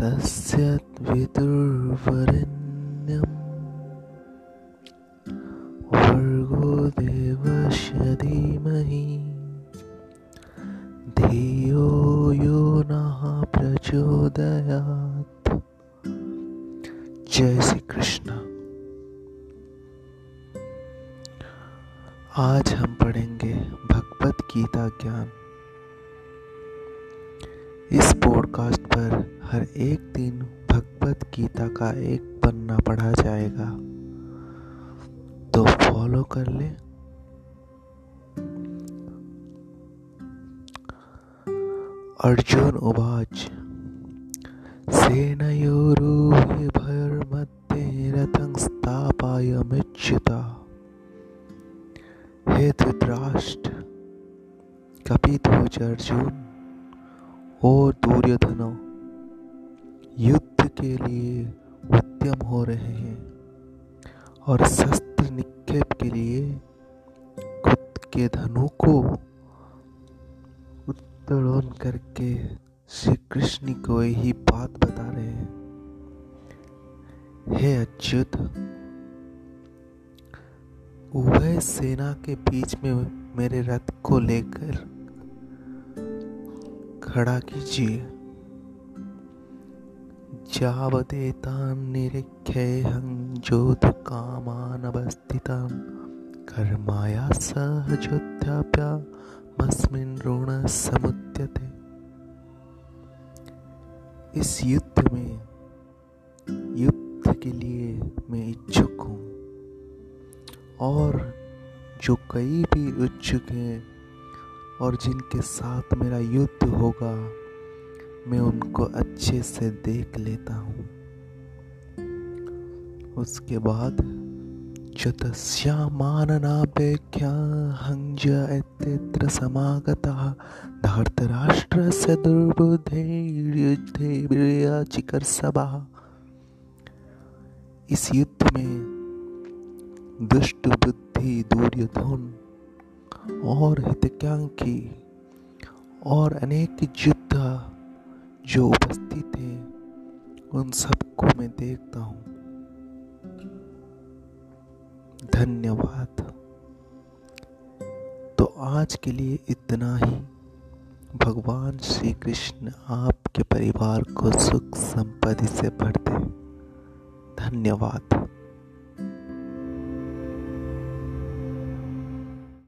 तस्य विदुर्वरेण्यं देवस्य धीमहि धियो यो नः प्रचोदयात्। जय श्री कृष्ण आज हम पढ़ेंगे भगवत गीता ज्ञान। इस पॉडकास्ट पर हर एक दिन भगवत गीता का एक पन्ना पढ़ा जाएगा। तो फॉलो कर ले। अर्जुन उवाच सेनयोरुभयर्मध्ये रथं स्थापयमिच्युता हे धृतराष्ट्र कपिध्वज अर्जुन और दुर्योधनो, युद्ध के लिए उद्यम हो रहे हैं और शस्त्र निक्षेप के लिए खुद के धनु को उत्तोलन करके श्री कृष्ण को यही बात बता रहे हैं। हे अच्युत उभय सेना के बीच में मेरे रथ को लेकर खड़ा कीजिए। ज्योतिकामानवस्थितां कर्माया इस युद्ध में, युद्ध के लिए मैं इच्छुक हूँ। और जो कई भी इच्छुक हैं और जिनके साथ मेरा युद्ध होगा, मैं उनको अच्छे से देख लेता हूँ। उसके बाद जो तस्यामाननापेख्या हंज इत्यत्र समागतः? धर्तराष्ट्रस्य दुर्बुद्धे चिकर सभा। इस युद्ध दुष्ट बुद्धि दुर्योधन और हितकांक्षी और अनेक योद्धा जो उपस्थित हैं, उन सबको मैं देखता हूँ। धन्यवाद। तो आज के लिए इतना ही। भगवान श्री कृष्ण आपके परिवार को सुख संपत्ति से भर दे धन्यवाद।